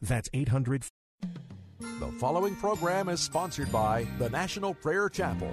That's 800. The following program is sponsored by the National Prayer Chapel.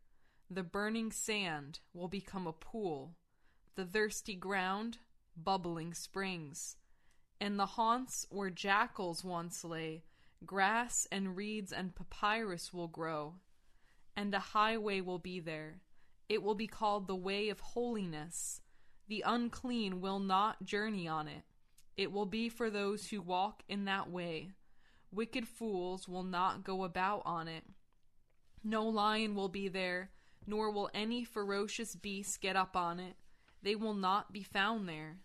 The burning sand will become a pool, the thirsty ground, bubbling springs. and the haunts where jackals once lay, grass and reeds and papyrus will grow, and a highway will be there. It will be called the way of holiness. The unclean will not journey on it. It will be for those who walk in that way. Wicked fools will not go about on it. No lion will be there, nor will any ferocious beast get up on it. They will not be found there.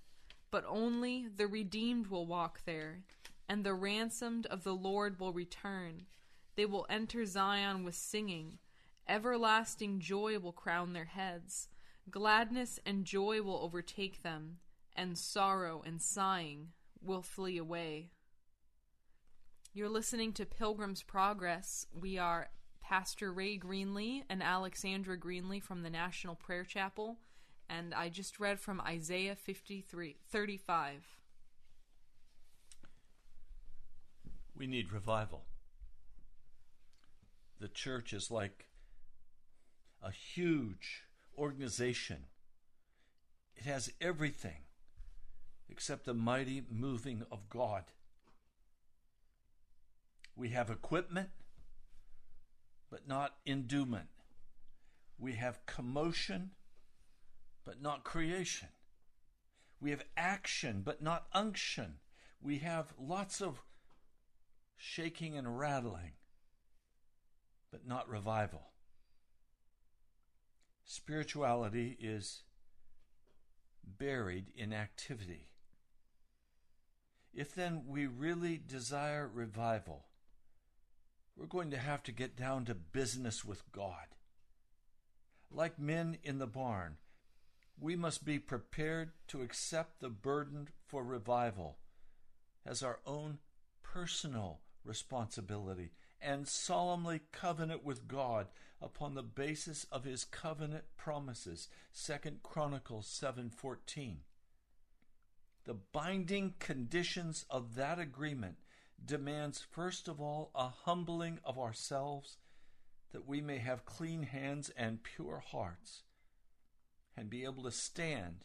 But only the redeemed will walk there, and the ransomed of the Lord will return. They will enter Zion with singing. Everlasting joy will crown their heads. Gladness and joy will overtake them, and sorrow and sighing will flee away. You're listening to Pilgrim's Progress. We are Pastor Ray Greenlee and Alexandra Greenlee from the National Prayer Chapel, and I just read from Isaiah 53 35. We need revival. The church is like a huge organization. It has everything except the mighty moving of God. We have equipment, but not endowment. We have commotion, but not creation. We have action, but not unction. We have lots of shaking and rattling, but not revival. Spirituality is buried in activity. If then we really desire revival, we're going to have to get down to business with God. Like men in the barn, we must be prepared to accept the burden for revival as our own personal responsibility and solemnly covenant with God upon the basis of his covenant promises 2 Chronicles 7:14 The binding conditions of that agreement demands first of all a humbling of ourselves that we may have clean hands and pure hearts and be able to stand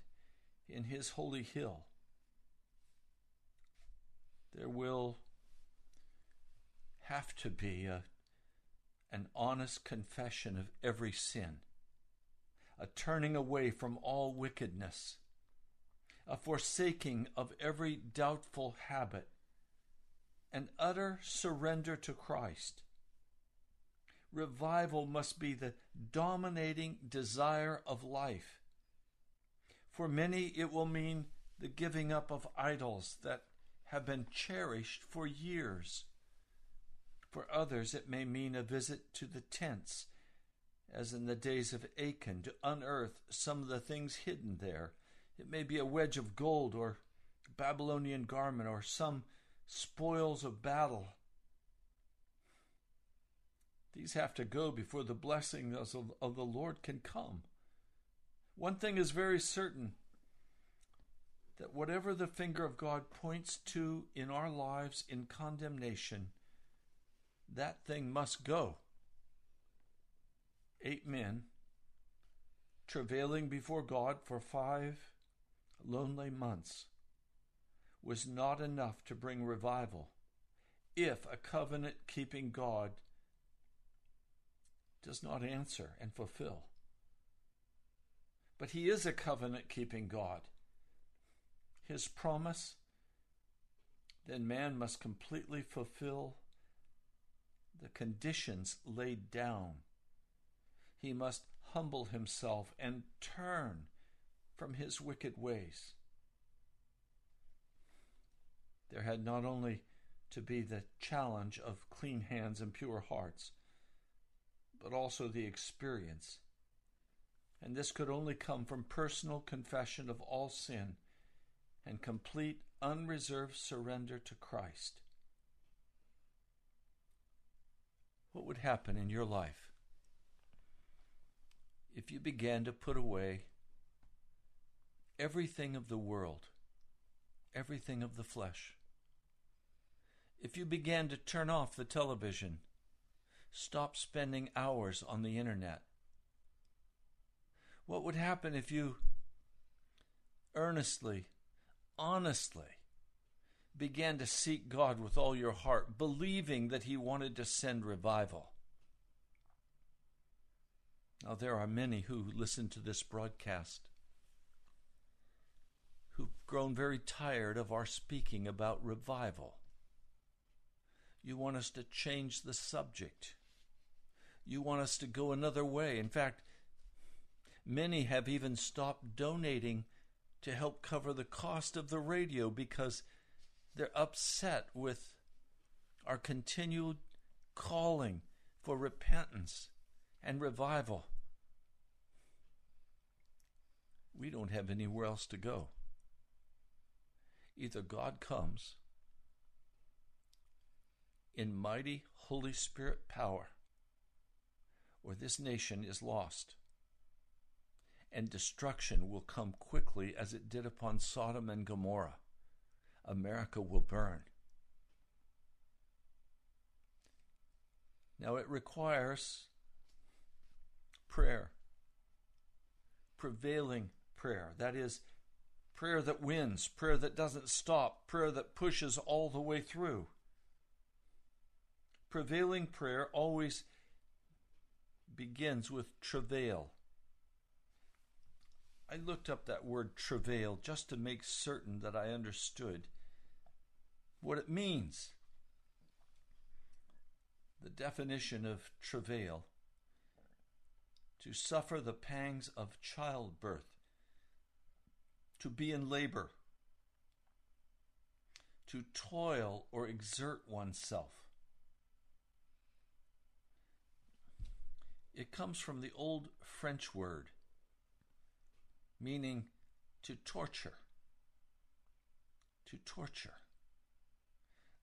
in his holy hill. There will have to be a, an honest confession of every sin, a turning away from all wickedness, a forsaking of every doubtful habit, an utter surrender to Christ revival must be the dominating desire of life. For many, it will mean the giving up of idols that have been cherished for years. For others, it may mean a visit to the tents, as in the days of Achan, to unearth some of the things hidden there. It may be a wedge of gold or Babylonian garment or some spoils of battle these have to go before the blessing of, the Lord can come. One thing is very certain that whatever the finger of God points to in our lives in condemnation, that thing must go. Eight men travailing before God for five lonely months was not enough to bring revival if a covenant keeping God does not answer and fulfill. But He is a covenant keeping God. His promise, then man must completely fulfill the conditions laid down. He must humble himself and turn from his wicked ways. There had not only to be the challenge of clean hands and pure hearts, but also the experience. And this could only come from personal confession of all sin and complete unreserved surrender to Christ. What would happen in your life if you began to put away everything of the world, everything of the flesh? If you began to turn off the television, Stop spending hours on the internet. What would happen if you earnestly, honestly began to seek God with all your heart, believing that He wanted to send revival? Now, there are many who listen to this broadcast who've grown very tired of our speaking about revival. You want us to change the subject you want us to go another way. In fact, many have even stopped donating to help cover the cost of the radio because they're upset with our continued calling for repentance and revival. We don't have anywhere else to go. Either God comes in mighty Holy Spirit power or this nation is lost. And destruction will come quickly as it did upon Sodom and Gomorrah. America will burn. Now it requires prayer, prevailing prayer. That is, prayer that wins, prayer that doesn't stop, prayer that pushes all the way through. Prevailing prayer always begins with travail. I looked up that word travail just to make certain that I understood what it means. The definition of travail to suffer the pangs of childbirth, to be in labor, to toil or exert oneself. It comes from the old French word meaning to torture. To torture.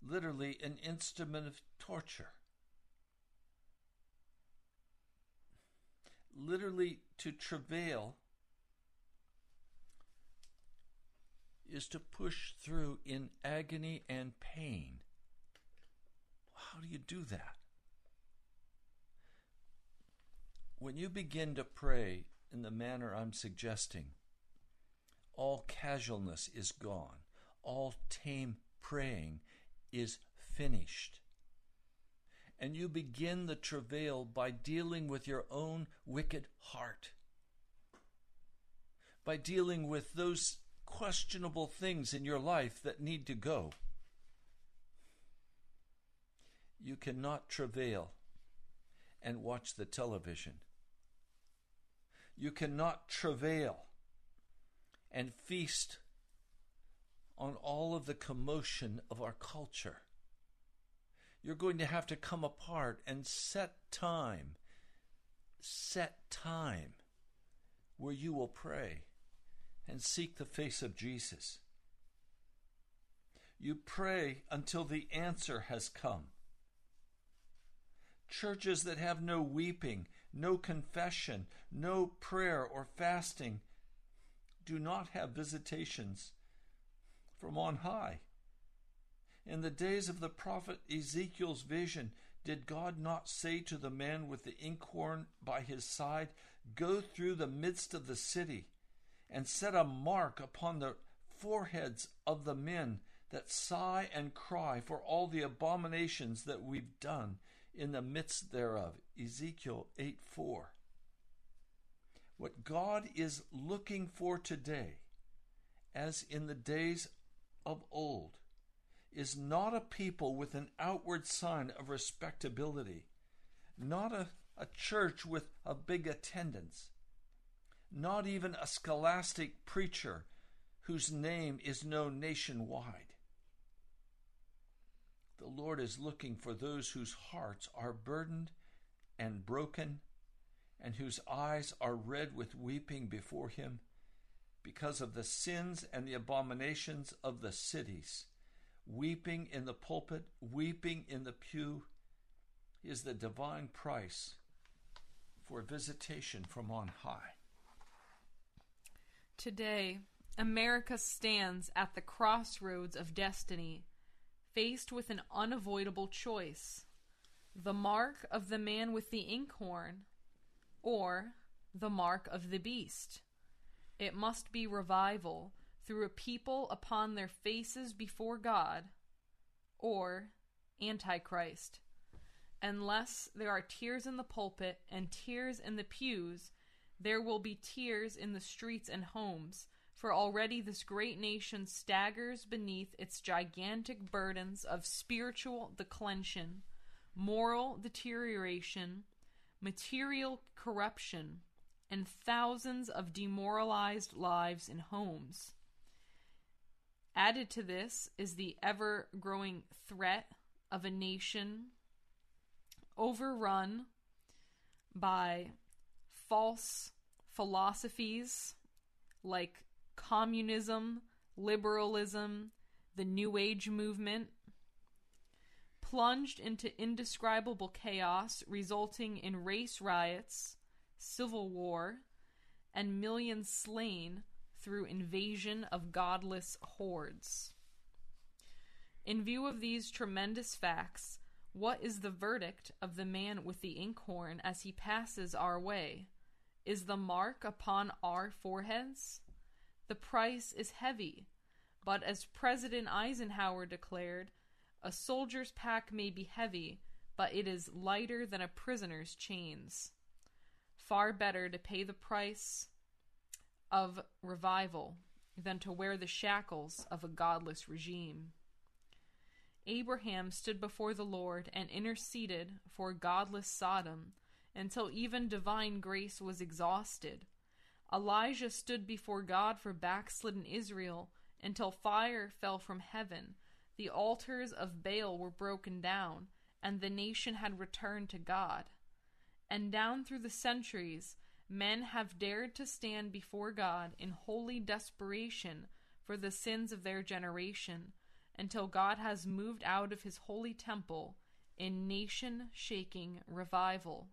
Literally, an instrument of torture. Literally, to travail is to push through in agony and pain. How do you do that? When you begin to pray in the manner I'm suggesting, all casualness is gone, all tame praying is finished. And you begin the travail by dealing with your own wicked heart, by dealing with those questionable things in your life that need to go. You cannot travail and watch the television. You cannot travail and feast on all of the commotion of our culture. You're going to have to come apart and set time, set time where you will pray and seek the face of Jesus. You pray until the answer has come. Churches that have no weeping, no confession, no prayer or fasting do not have visitations from on high. In the days of the prophet Ezekiel's vision, did God not say to the man with the inkhorn by his side, Go through the midst of the city and set a mark upon the foreheads of the men that sigh and cry for all the abominations that we've done in the midst thereof. Ezekiel 8 4. What God is looking for today, as in the days of old, is not a people with an outward sign of respectability, not a, a church with a big attendance, not even a scholastic preacher whose name is known nationwide. The Lord is looking for those whose hearts are burdened and broken and whose eyes are red with weeping before him because of the sins and the abominations of the cities. Weeping in the pulpit, weeping in the pew is the divine price for visitation from on high. Today, America stands at the crossroads of destiny, faced with an unavoidable choice the mark of the man with the inkhorn or the mark of the beast. It must be revival through a people upon their faces before God, or Antichrist. Unless there are tears in the pulpit and tears in the pews, there will be tears in the streets and homes, for already this great nation staggers beneath its gigantic burdens of spiritual declension, moral deterioration, material corruption, and thousands of demoralized lives in homes. Added to this is the ever growing threat of a nation overrun by false philosophies like communism, liberalism, the New Age movement, plunged into indescribable chaos, resulting in race riots, civil war, and millions slain through invasion of godless hordes. In view of these tremendous facts, what is the verdict of the man with the inkhorn as he passes our way? Is the mark upon our foreheads? The price is heavy, but as President Eisenhower declared, a soldier's pack may be heavy, but it is lighter than a prisoner's chains. Far better to pay the price of revival than to wear the shackles of a godless regime. Abraham stood before the Lord and interceded for godless Sodom until even divine grace was exhausted. Elijah stood before God for backslidden Israel until fire fell from heaven, the altars of Baal were broken down, and the nation had returned to God. And down through the centuries, men have dared to stand before God in holy desperation for the sins of their generation until God has moved out of his holy temple in nation shaking revival.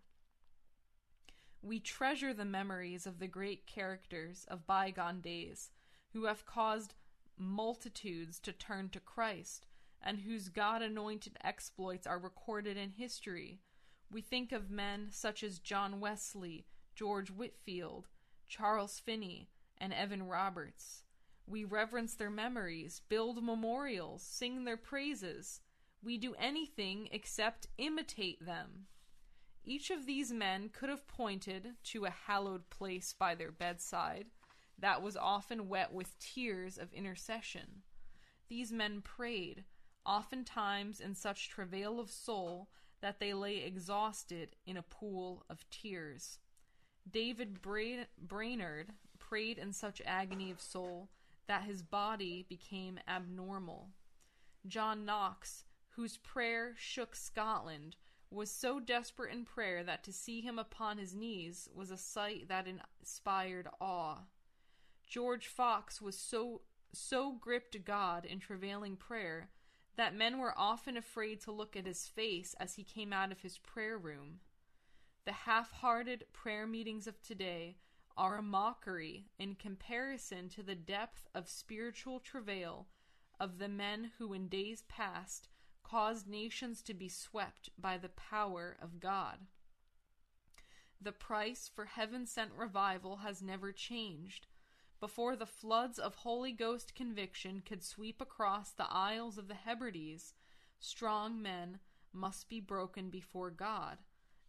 We treasure the memories of the great characters of bygone days who have caused multitudes to turn to Christ and whose God anointed exploits are recorded in history. We think of men such as John Wesley, George Whitefield, Charles Finney, and Evan Roberts. We reverence their memories, build memorials, sing their praises. We do anything except imitate them. Each of these men could have pointed to a hallowed place by their bedside that was often wet with tears of intercession. These men prayed, oftentimes in such travail of soul that they lay exhausted in a pool of tears. David Bra- Brainerd prayed in such agony of soul that his body became abnormal. John Knox, whose prayer shook Scotland, was so desperate in prayer that to see him upon his knees was a sight that inspired awe. George Fox was so so gripped God in travailing prayer that men were often afraid to look at his face as he came out of his prayer room. The half hearted prayer meetings of today are a mockery in comparison to the depth of spiritual travail of the men who in days past caused nations to be swept by the power of God. The price for heaven sent revival has never changed. Before the floods of Holy Ghost conviction could sweep across the Isles of the Hebrides, strong men must be broken before God,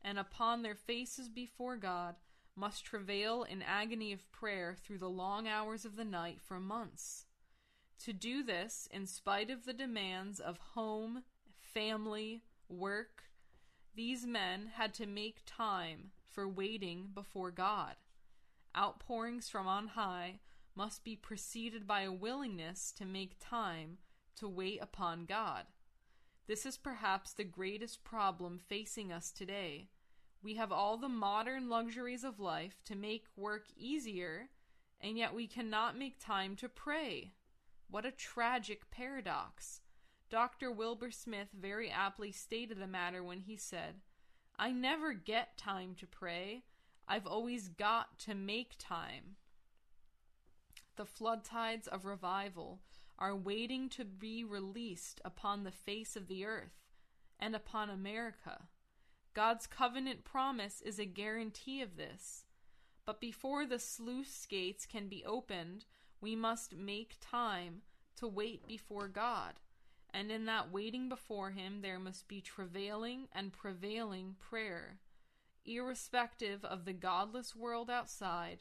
and upon their faces before God must travail in agony of prayer through the long hours of the night for months. To do this, in spite of the demands of home, family, work, these men had to make time for waiting before God. Outpourings from on high must be preceded by a willingness to make time to wait upon God. This is perhaps the greatest problem facing us today. We have all the modern luxuries of life to make work easier, and yet we cannot make time to pray. What a tragic paradox. Dr. Wilbur Smith very aptly stated the matter when he said, I never get time to pray. I've always got to make time. The flood tides of revival are waiting to be released upon the face of the earth and upon America. God's covenant promise is a guarantee of this. But before the sluice gates can be opened, we must make time to wait before God. And in that waiting before Him, there must be travailing and prevailing prayer. Irrespective of the godless world outside,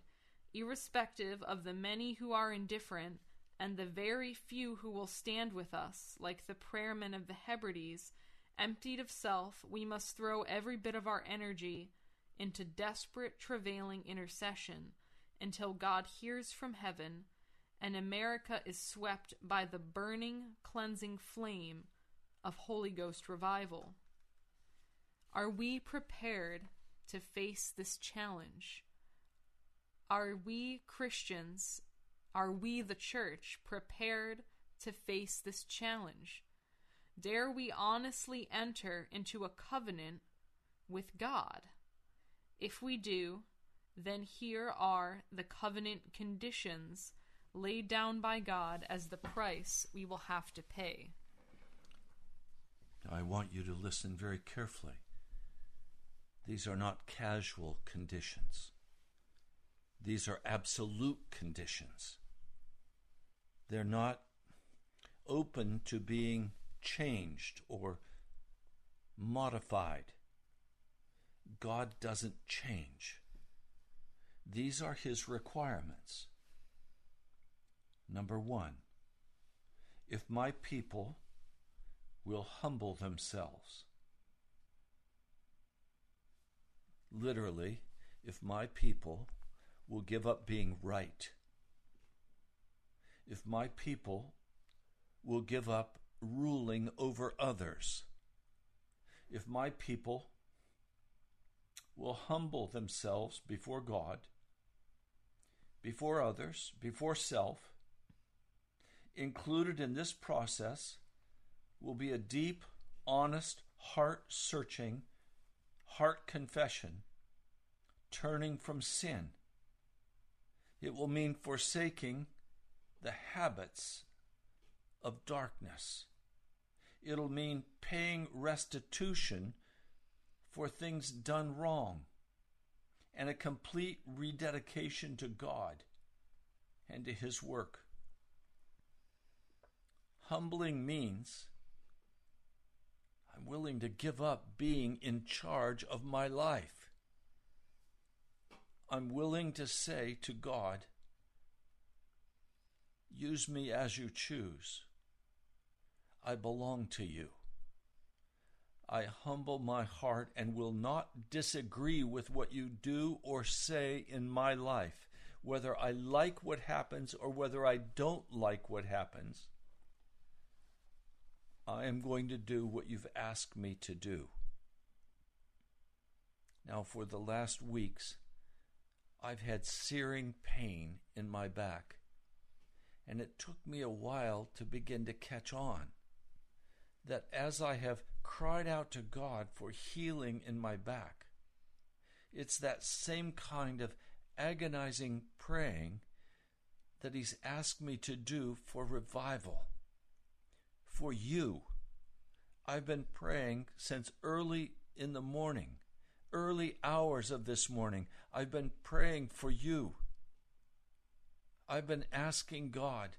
irrespective of the many who are indifferent, and the very few who will stand with us, like the prayermen of the Hebrides, emptied of self, we must throw every bit of our energy into desperate, travailing intercession until God hears from heaven and America is swept by the burning, cleansing flame of Holy Ghost revival. Are we prepared to face this challenge? Are we Christians, are we the church prepared to face this challenge? Dare we honestly enter into a covenant with God? If we do, then here are the covenant conditions laid down by God as the price we will have to pay. I want you to listen very carefully. These are not casual conditions. These are absolute conditions. They're not open to being changed or modified. God doesn't change. These are His requirements. Number one, if my people will humble themselves. Literally, if my people will give up being right, if my people will give up ruling over others, if my people will humble themselves before God, before others, before self, included in this process will be a deep, honest, heart searching, heart confession, turning from sin. It will mean forsaking the habits of darkness. It'll mean paying restitution for things done wrong and a complete rededication to God and to His work. Humbling means I'm willing to give up being in charge of my life. I'm willing to say to God, Use me as you choose. I belong to you. I humble my heart and will not disagree with what you do or say in my life, whether I like what happens or whether I don't like what happens. I am going to do what you've asked me to do. Now, for the last weeks, I've had searing pain in my back, and it took me a while to begin to catch on that as I have cried out to God for healing in my back, it's that same kind of agonizing praying that He's asked me to do for revival for you. I've been praying since early in the morning, early hours of this morning. I've been praying for you. I've been asking God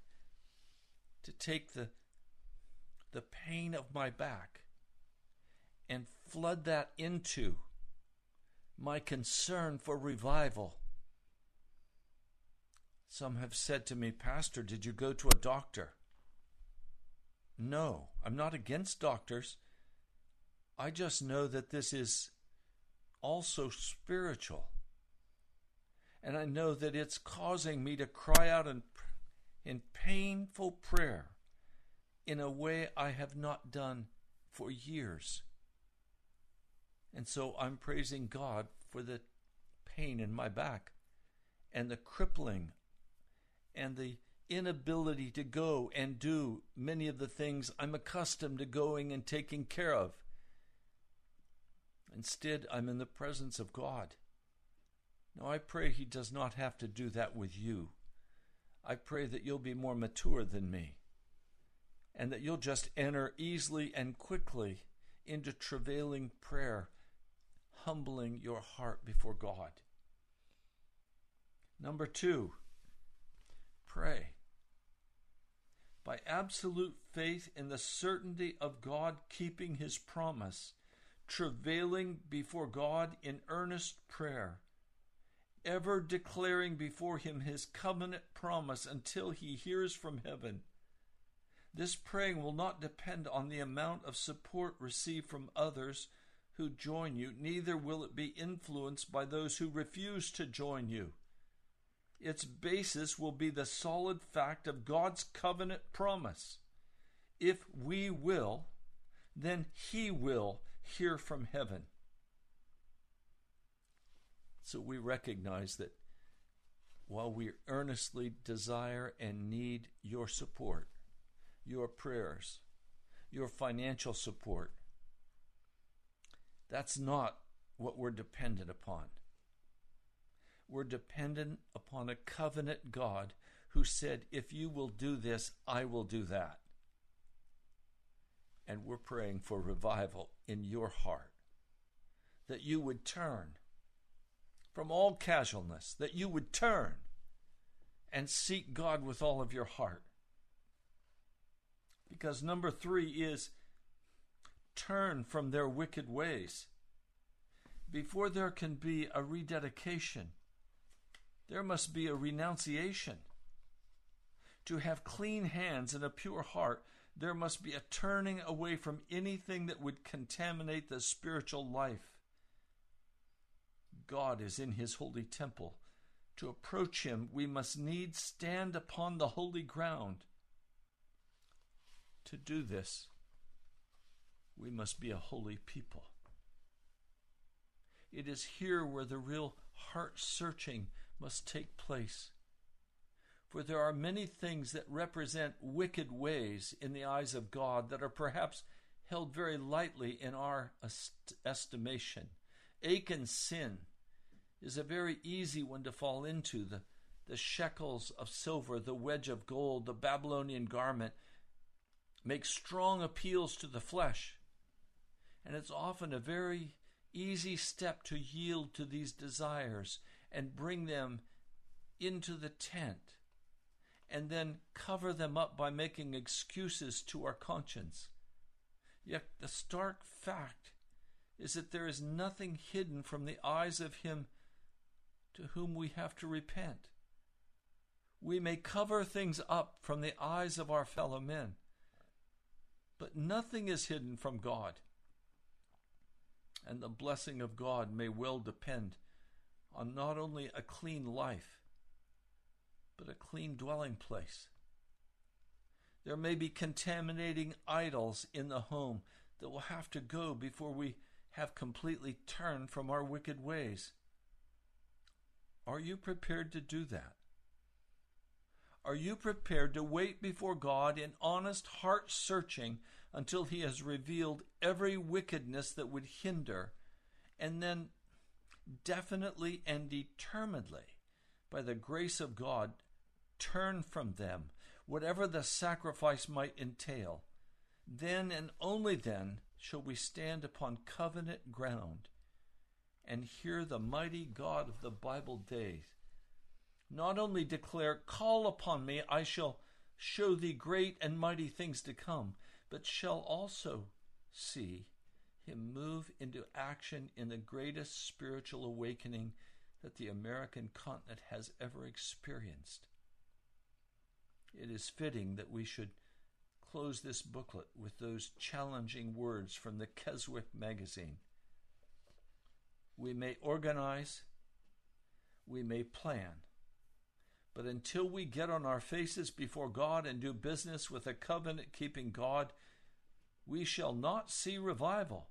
to take the, the pain of my back and flood that into my concern for revival. Some have said to me, Pastor, did you go to a doctor? No, I'm not against doctors. I just know that this is also spiritual. And I know that it's causing me to cry out in, in painful prayer in a way I have not done for years. And so I'm praising God for the pain in my back and the crippling and the inability to go and do many of the things I'm accustomed to going and taking care of. Instead, I'm in the presence of God. Now, I pray He does not have to do that with you. I pray that you'll be more mature than me and that you'll just enter easily and quickly into travailing prayer, humbling your heart before God. Number two, pray by absolute faith in the certainty of God keeping his promise, travailing before God in earnest prayer, ever declaring before him his covenant promise until he hears from heaven. This praying will not depend on the amount of support received from others who join you, neither will it be influenced by those who refuse to join you. Its basis will be the solid fact of God's covenant promise. If we will, then He will hear from heaven. So we recognize that while we earnestly desire and need your support, your prayers, your financial support, that's not what we're dependent upon. We're dependent upon a covenant God who said, If you will do this, I will do that. And we're praying for revival in your heart, that you would turn from all casualness, that you would turn and seek God with all of your heart. Because number three is turn from their wicked ways. Before there can be a rededication, there must be a renunciation. To have clean hands and a pure heart There must be a turning away from anything that would contaminate the spiritual life. God is in his holy temple. To approach him, we must needs stand upon the holy ground. To do this, we must be a holy people. It is here where the real heart searching must take place. For there are many things that represent wicked ways in the eyes of God that are perhaps held very lightly in our est- estimation. Achan's sin is a very easy one to fall into. The, the shekels of silver, the wedge of gold, the Babylonian garment make strong appeals to the flesh. And it's often a very easy step to yield to these desires and bring them into the tent and then cover them up by making excuses to our conscience. Yet the stark fact is that there is nothing hidden from the eyes of Him to whom we have to repent. We may cover things up from the eyes of our fellow men, but nothing is hidden from God. And the blessing of God may well depend on not only a clean life, but a clean dwelling place. There may be contaminating idols in the home that will have to go before we have completely turned from our wicked ways. Are you prepared to do that? Are you prepared to wait before God in honest heart searching until He has revealed every wickedness that would hinder, and then definitely and determinedly, by the grace of God, turn from them, whatever the sacrifice might entail. Then and only then shall we stand upon covenant ground and hear the mighty God of the Bible days not only declare, Call upon me, I shall show thee great and mighty things to come, but shall also see him move into action in the greatest spiritual awakening that the American continent has ever experienced it is fitting that we should close this booklet with those challenging words from the Keswick magazine. We may organize, we may plan, but until we get on our faces before God and do business with a covenant keeping God, we shall not see revival.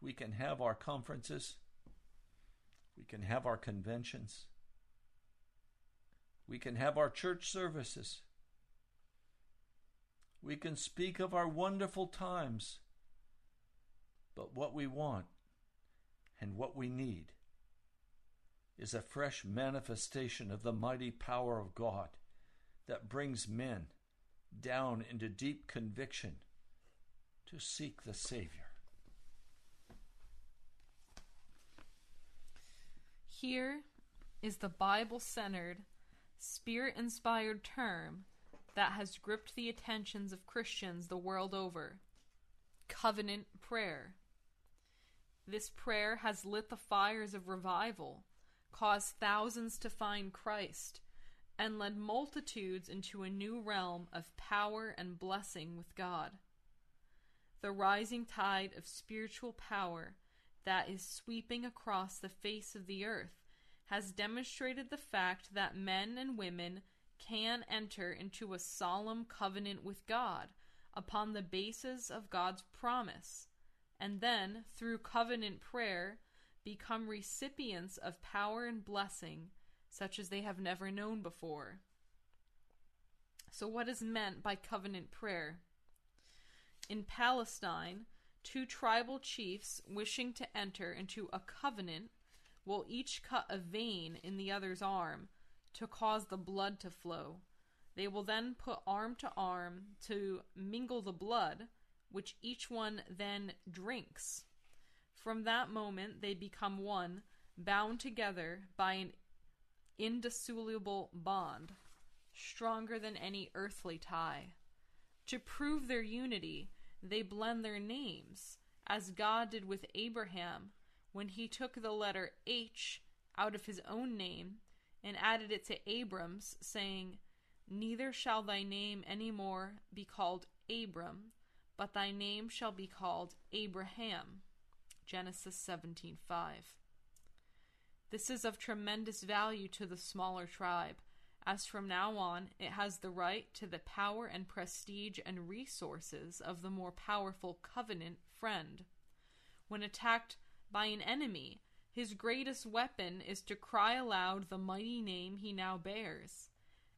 We can have our conferences, we can have our conventions, we can have our church services. We can speak of our wonderful times. But what we want and what we need is a fresh manifestation of the mighty power of God that brings men down into deep conviction to seek the Savior. Here is the Bible centered spirit inspired term that has gripped the attentions of Christians the world over covenant prayer. This prayer has lit the fires of revival, caused thousands to find Christ, and led multitudes into a new realm of power and blessing with God. The rising tide of spiritual power that is sweeping across the face of the earth has demonstrated the fact that men and women can enter into a solemn covenant with God upon the basis of God's promise, and then, through covenant prayer, become recipients of power and blessing such as they have never known before. So, what is meant by covenant prayer? In Palestine, two tribal chiefs wishing to enter into a covenant will each cut a vein in the other's arm to cause the blood to flow. They will then put arm to arm to mingle the blood, which each one then drinks. From that moment, they become one, bound together by an indissoluble bond, stronger than any earthly tie. To prove their unity, they blend their names, as God did with Abraham when he took the letter H out of his own name and added it to Abram's, saying, Neither shall thy name any more be called Abram, but thy name shall be called Abraham. Genesis 17:5. This is of tremendous value to the smaller tribe, as from now on it has the right to the power and prestige and resources of the more powerful covenant friend. When attacked by an enemy, his greatest weapon is to cry aloud the mighty name he now bears.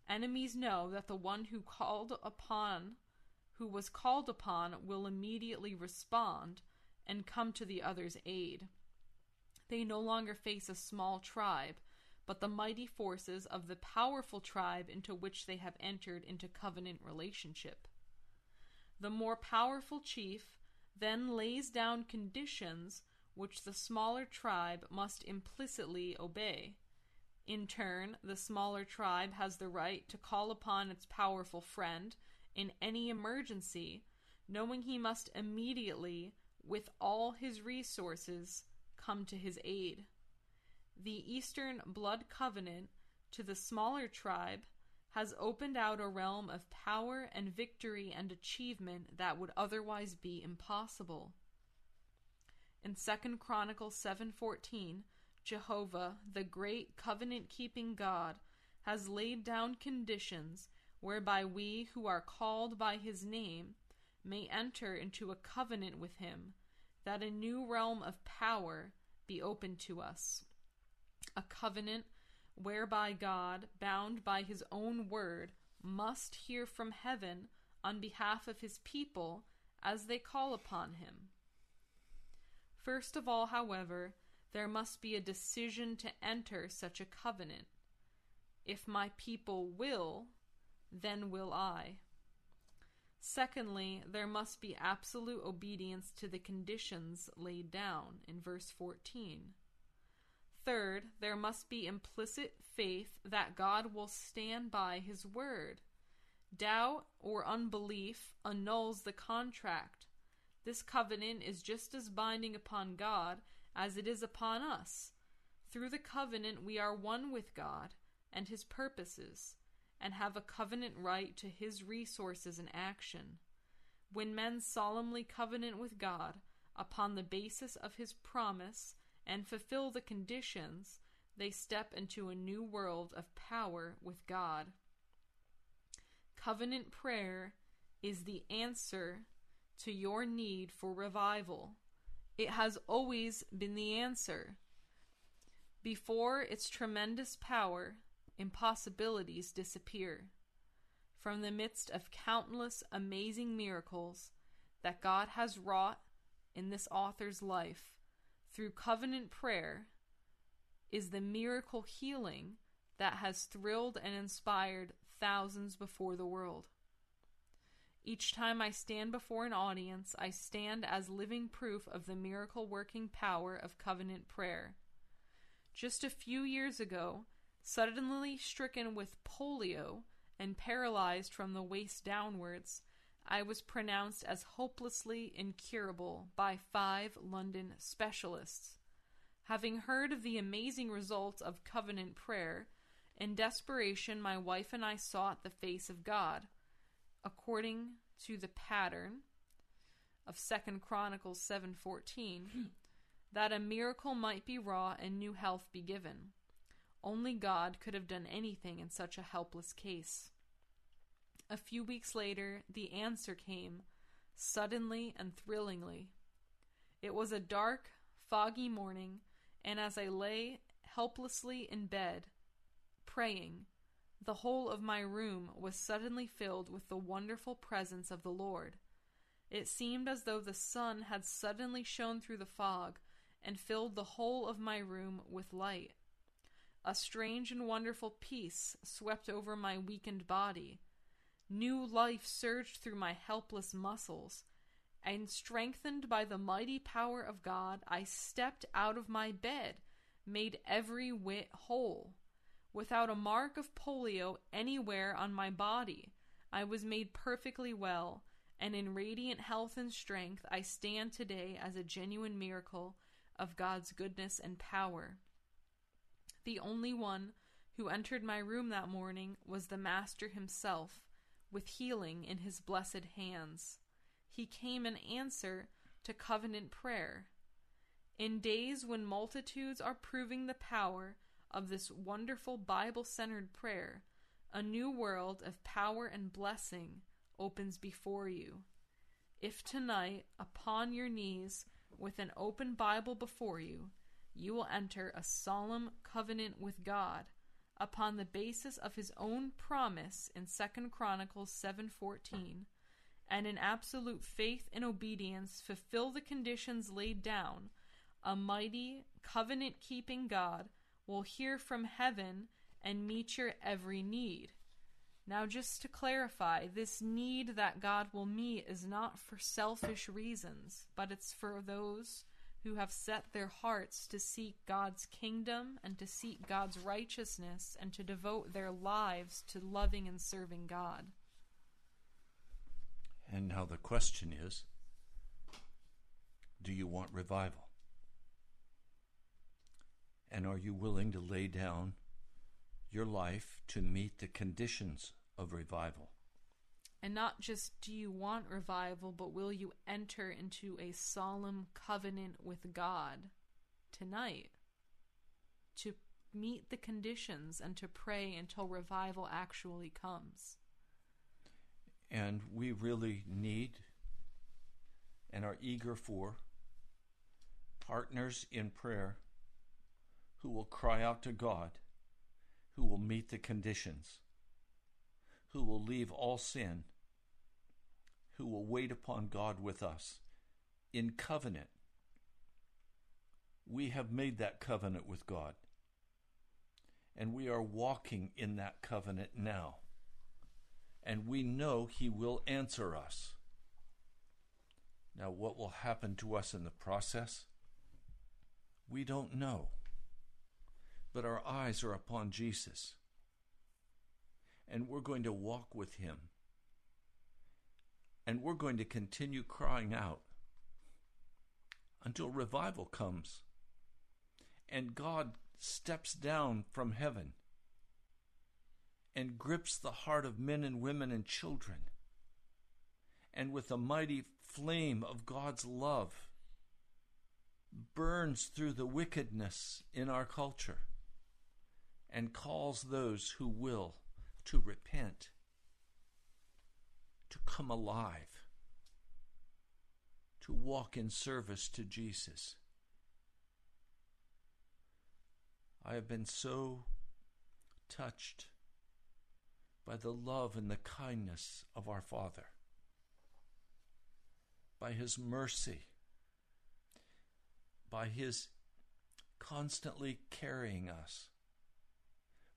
Enemies know that the one who called upon who was called upon will immediately respond and come to the other's aid. They no longer face a small tribe, but the mighty forces of the powerful tribe into which they have entered into covenant relationship. The more powerful chief then lays down conditions which the smaller tribe must implicitly obey. In turn, the smaller tribe has the right to call upon its powerful friend in any emergency, knowing he must immediately, with all his resources, come to his aid. The Eastern Blood Covenant to the smaller tribe has opened out a realm of power and victory and achievement that would otherwise be impossible. In 2 Chronicles 7:14, Jehovah, the great covenant-keeping God, has laid down conditions whereby we who are called by his name may enter into a covenant with him, that a new realm of power be opened to us. A covenant whereby God, bound by his own word, must hear from heaven on behalf of his people as they call upon him. First of all, however, there must be a decision to enter such a covenant. If my people will, then will I. Secondly, there must be absolute obedience to the conditions laid down in verse 14. Third, there must be implicit faith that God will stand by his word. Doubt or unbelief annuls the contract. This covenant is just as binding upon God as it is upon us. Through the covenant, we are one with God and his purposes and have a covenant right to his resources and action. When men solemnly covenant with God upon the basis of his promise and fulfill the conditions, they step into a new world of power with God. Covenant prayer is the answer to your need for revival. It has always been the answer. Before its tremendous power, impossibilities disappear. From the midst of countless amazing miracles that God has wrought in this author's life through covenant prayer is the miracle healing that has thrilled and inspired thousands before the world. Each time I stand before an audience, I stand as living proof of the miracle working power of covenant prayer. Just a few years ago, Suddenly stricken with polio and paralyzed from the waist downwards, I was pronounced as hopelessly incurable by five London specialists. Having heard of the amazing results of covenant prayer, in desperation my wife and I sought the face of God, according to the pattern of Second Chronicles 7:14, hmm. that a miracle might be wrought and new health be given. Only God could have done anything in such a helpless case. A few weeks later, the answer came, suddenly and thrillingly. It was a dark, foggy morning, and as I lay helplessly in bed, praying, the whole of my room was suddenly filled with the wonderful presence of the Lord. It seemed as though the sun had suddenly shone through the fog and filled the whole of my room with light. A strange and wonderful peace swept over my weakened body. New life surged through my helpless muscles, and strengthened by the mighty power of God, I stepped out of my bed, made every whit whole. Without a mark of polio anywhere on my body, I was made perfectly well, and in radiant health and strength I stand today as a genuine miracle of God's goodness and power the only one who entered my room that morning was the Master himself, with healing in his blessed hands. He came in answer to covenant prayer. In days when multitudes are proving the power of this wonderful Bible centered prayer, a new world of power and blessing opens before you. If tonight, upon your knees, with an open Bible before you, you will enter a solemn covenant with God upon the basis of his own promise in 2 Chronicles 7:14 and in absolute faith and obedience fulfill the conditions laid down a mighty covenant-keeping God will hear from heaven and meet your every need. Now, just to clarify, this need that God will meet is not for selfish reasons, but it's for those who have set their hearts to seek God's kingdom and to seek God's righteousness and to devote their lives to loving and serving God. And now the question is do you want revival? And are you willing to lay down your life to meet the conditions of revival. And not just do you want revival, but will you enter into a solemn covenant with God tonight to meet the conditions and to pray until revival actually comes? And we really need and are eager for partners in prayer who will cry out to God, who will meet the conditions who will leave all sin, who will wait upon God with us in covenant. We have made that covenant with God, and we are walking in that covenant now. And we know He will answer us. Now, what will happen to us in the process? We don't know. But our eyes are upon Jesus and we're going to walk with him. And we're going to continue crying out until revival comes and God steps down from heaven and grips the heart of men and women and children. And with a mighty flame of God's love, burns through the wickedness in our culture and calls those who will to repent, to come alive, to walk in service to Jesus. I have been so touched by the love and the kindness of our Father, by His mercy, by His constantly carrying us.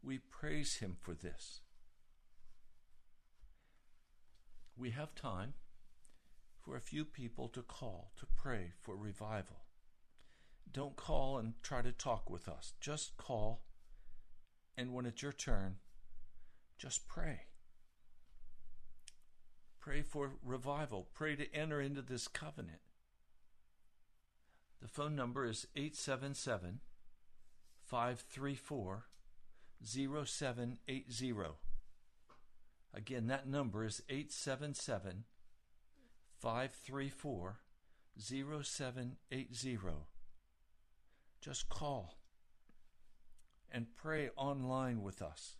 We praise Him for this we have time for a few people to call to pray for revival. Don't call and try to talk with us. Just call, and when it's your turn, just pray. Pray for revival. Pray to enter into this covenant. The phone number is 877 534 0780. Again, that number is 877 534 0780. Just call and pray online with us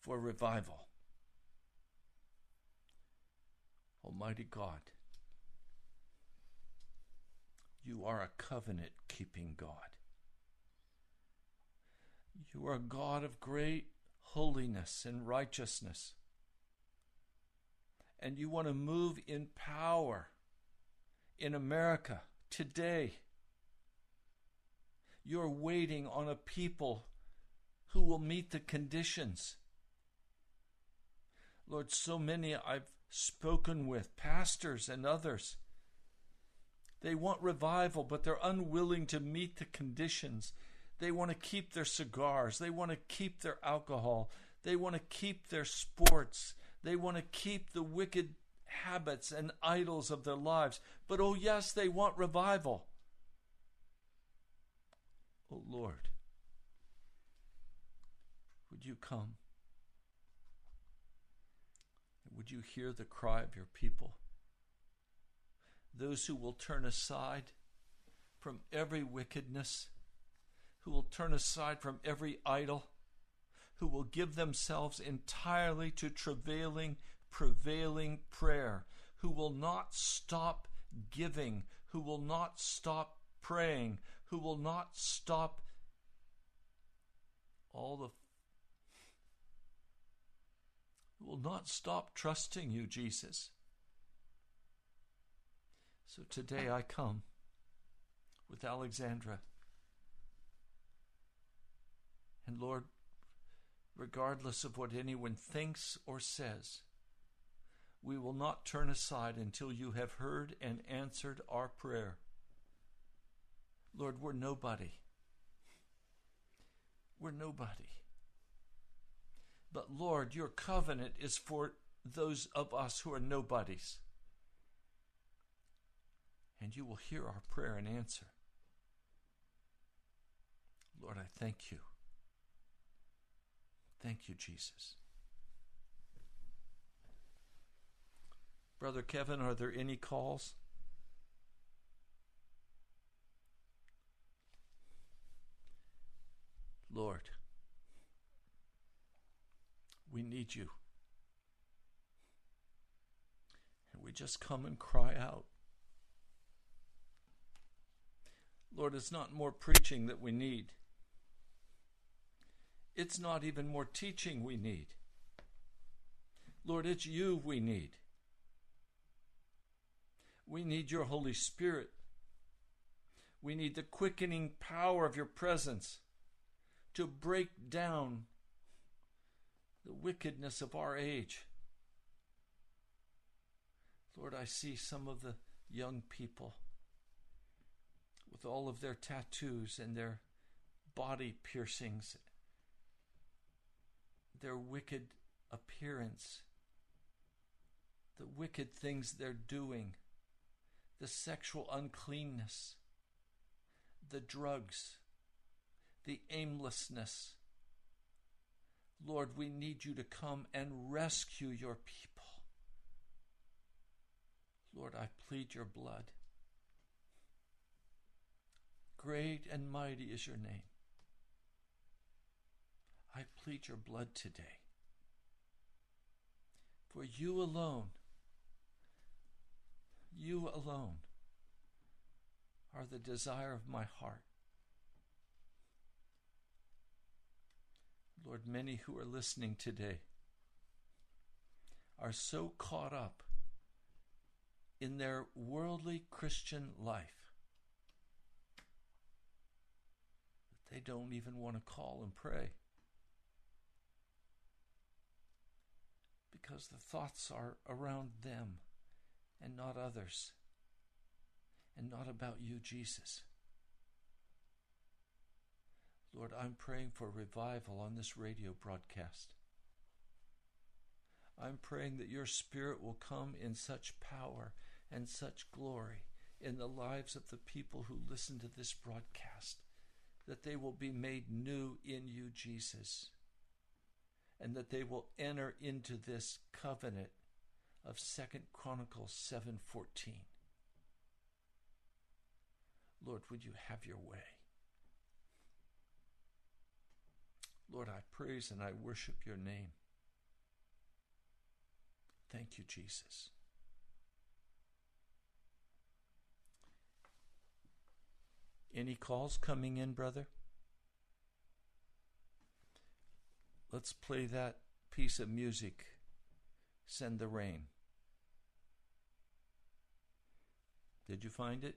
for revival. Almighty God, you are a covenant keeping God. You are a God of great holiness and righteousness. And you want to move in power in America today. You're waiting on a people who will meet the conditions. Lord, so many I've spoken with, pastors and others, they want revival, but they're unwilling to meet the conditions they want to keep their cigars. They want to keep their alcohol. They want to keep their sports. They want to keep the wicked habits and idols of their lives. But oh, yes, they want revival. Oh, Lord, would you come? Would you hear the cry of your people? Those who will turn aside from every wickedness, who will turn aside from every idol, who will give themselves entirely to travailing, prevailing prayer, who will not stop giving, who will not stop praying, who will not stop all the who will not stop trusting you, Jesus. So today I come with Alexandra. And Lord, regardless of what anyone thinks or says, we will not turn aside until you have heard and answered our prayer. Lord, we're nobody. We're nobody. But Lord, your covenant is for those of us who are nobodies. And you will hear our prayer and answer. Lord, I thank you. Thank you, Jesus. Brother Kevin, are there any calls? Lord, we need you. And we just come and cry out. Lord, it's not more preaching that we need. It's not even more teaching we need. Lord, it's you we need. We need your Holy Spirit. We need the quickening power of your presence to break down the wickedness of our age. Lord, I see some of the young people with all of their tattoos and their body piercings, their wicked appearance, the wicked things they're doing the sexual uncleanness, the drugs, the aimlessness. Lord, we need you to come and rescue your people. Lord, I plead your blood. Great and mighty is your name. I plead your blood today. For you alone you alone are the desire of my heart. Lord, many who are listening today are so caught up in their worldly Christian life that they don't even want to call and pray. Because the thoughts are around them and not others, and not about you, Jesus. Lord, I'm praying for revival on this radio broadcast. I'm praying that your Spirit will come in such power and such glory in the lives of the people who listen to this broadcast, that they will be made new in you, Jesus, and that they will enter into this covenant of Second Chronicles 7:14. Lord, would you have your way? Lord, I praise and I worship your name. Thank you, Jesus. Any calls coming in, brother? Let's play that piece of music send the rain. Did you find it?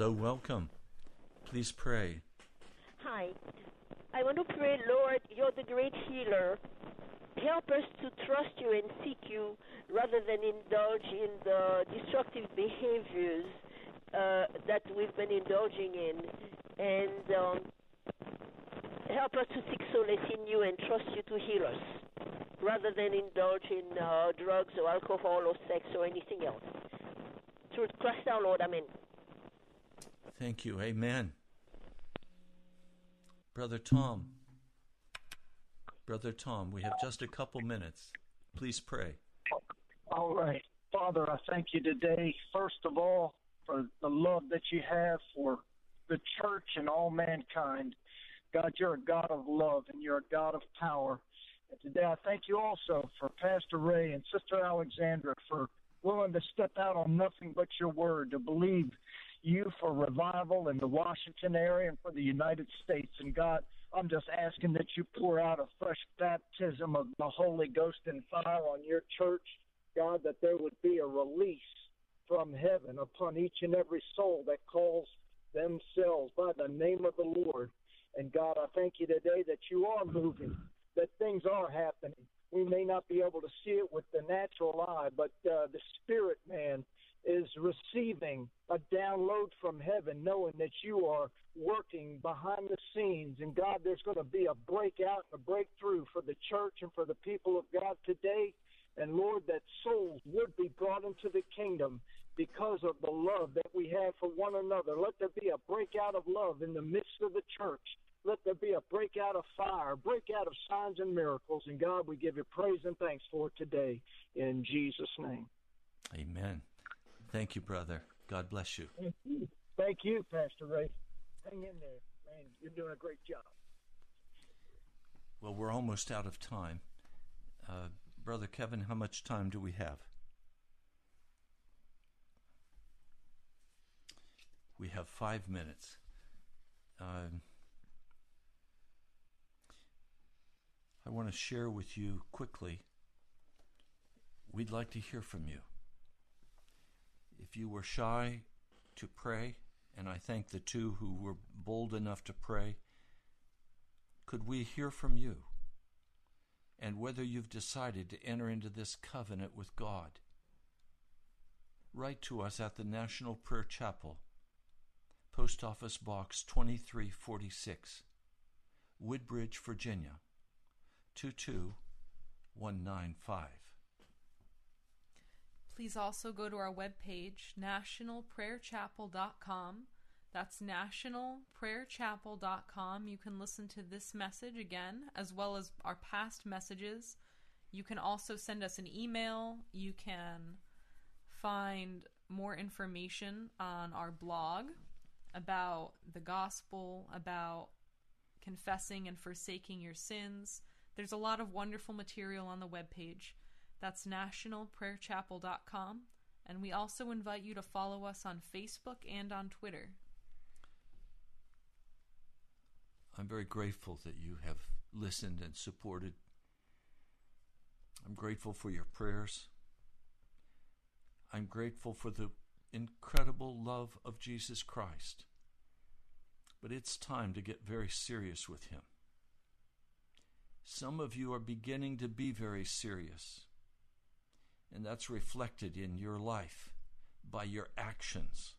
Hello, welcome. Please pray. Hi. I want to pray, Lord, you're the great healer. Help us to trust you and seek you rather than indulge in the destructive behaviors uh, that we've been indulging in. And um, help us to seek solace in you and trust you to heal us rather than indulge in uh, drugs or alcohol or sex or anything else. Through Christ our Lord, Amen. Thank you. Amen. Brother Tom. Brother Tom, we have just a couple minutes. Please pray. All right. Father, I thank you today, first of all, for the love that you have for the church and all mankind. God, you're a God of love and you're a God of power. And today I thank you also for Pastor Ray and Sister Alexandra for willing to step out on nothing but your word, to believe you for revival in the Washington area and for the United States. And God, I'm just asking that you pour out a fresh baptism of the Holy Ghost and fire on your church, God, that there would be a release from heaven upon each and every soul that calls themselves by the name of the Lord. And God, I thank you today that you are moving, that things are happening. We may not be able to see it with the natural eye, but uh, the spirit man is receiving a download from heaven, knowing that you are working behind the scenes. And God, there's going to be a breakout a breakthrough for the church and for the people of God today. And Lord, that souls would be brought into the kingdom because of the love that we have for one another. Let there be a breakout of love in the midst of the church. Let there be a breakout of fire, breakout of signs and miracles. And God, we give you praise and thanks for today in Jesus' name. Amen. Thank you, brother. God bless you. Thank you, Thank you Pastor Ray. Hang in there, man. You're doing a great job. Well, we're almost out of time. Uh, brother Kevin, how much time do we have? We have five minutes. Um, I want to share with you quickly. We'd like to hear from you. If you were shy to pray, and I thank the two who were bold enough to pray, could we hear from you? And whether you've decided to enter into this covenant with God. Write to us at the National Prayer Chapel, Post Office Box 2346, Woodbridge, Virginia 22195. Please also go to our webpage, nationalprayerchapel.com. That's nationalprayerchapel.com. You can listen to this message again, as well as our past messages. You can also send us an email. You can find more information on our blog about the gospel, about confessing and forsaking your sins. There's a lot of wonderful material on the webpage. That's nationalprayerchapel.com. And we also invite you to follow us on Facebook and on Twitter. I'm very grateful that you have listened and supported. I'm grateful for your prayers. I'm grateful for the incredible love of Jesus Christ. But it's time to get very serious with Him. Some of you are beginning to be very serious. And that's reflected in your life by your actions.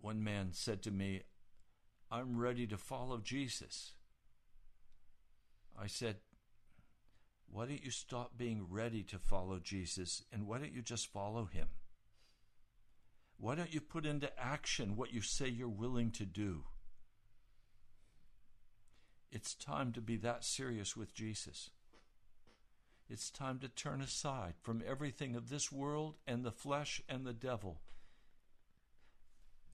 One man said to me, I'm ready to follow Jesus. I said, Why don't you stop being ready to follow Jesus and why don't you just follow him? Why don't you put into action what you say you're willing to do? It's time to be that serious with Jesus. It's time to turn aside from everything of this world and the flesh and the devil.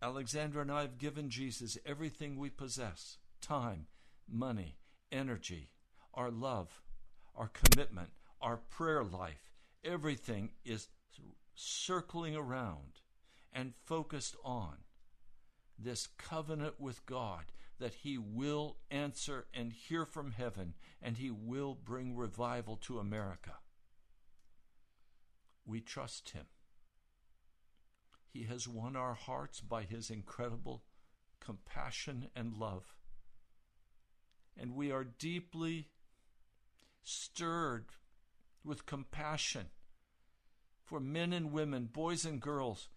Alexandra and I have given Jesus everything we possess time, money, energy, our love, our commitment, our prayer life. Everything is circling around and focused on this covenant with God that He will answer and hear from heaven, and He will bring revival to America. We trust Him. He has won our hearts by his incredible compassion and love. And we are deeply stirred with compassion for men and women, boys and girls,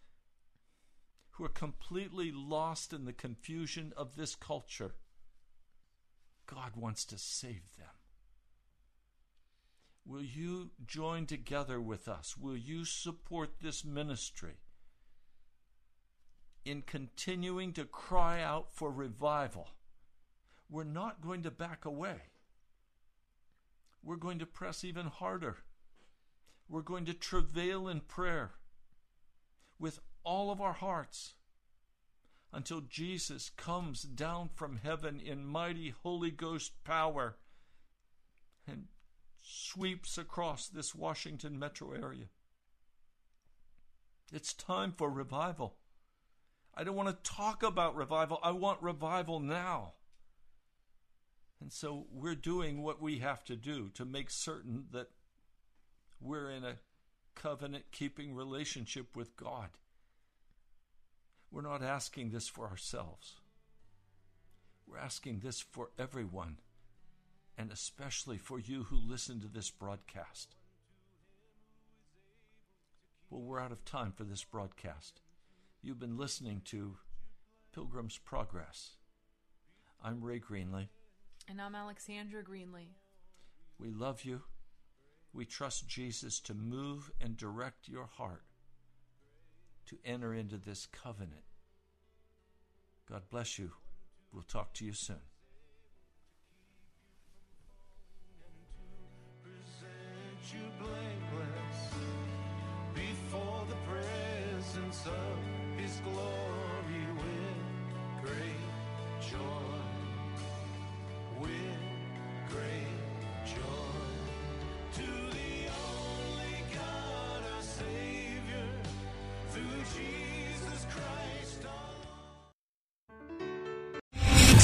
who are completely lost in the confusion of this culture. God wants to save them. Will you join together with us? Will you support this ministry in continuing to cry out for revival? We're not going to back away. We're going to press even harder. We're going to travail in prayer with all of our hearts until Jesus comes down from heaven in mighty Holy Ghost power and sweeps across this Washington metro area. It's time for revival. I don't want to talk about revival. I want revival now. And so we're doing what we have to do to make certain that we're in a covenant keeping relationship with God. We're not asking this for ourselves. We're asking this for everyone, and especially for you who listen to this broadcast. Well, we're out of time for this broadcast. You've been listening to Pilgrim's Progress. I'm Ray Greenley. And I'm Alexandra Greenley. We love you. We trust Jesus to move and direct your heart to enter into this covenant. God bless you. We'll talk to you soon.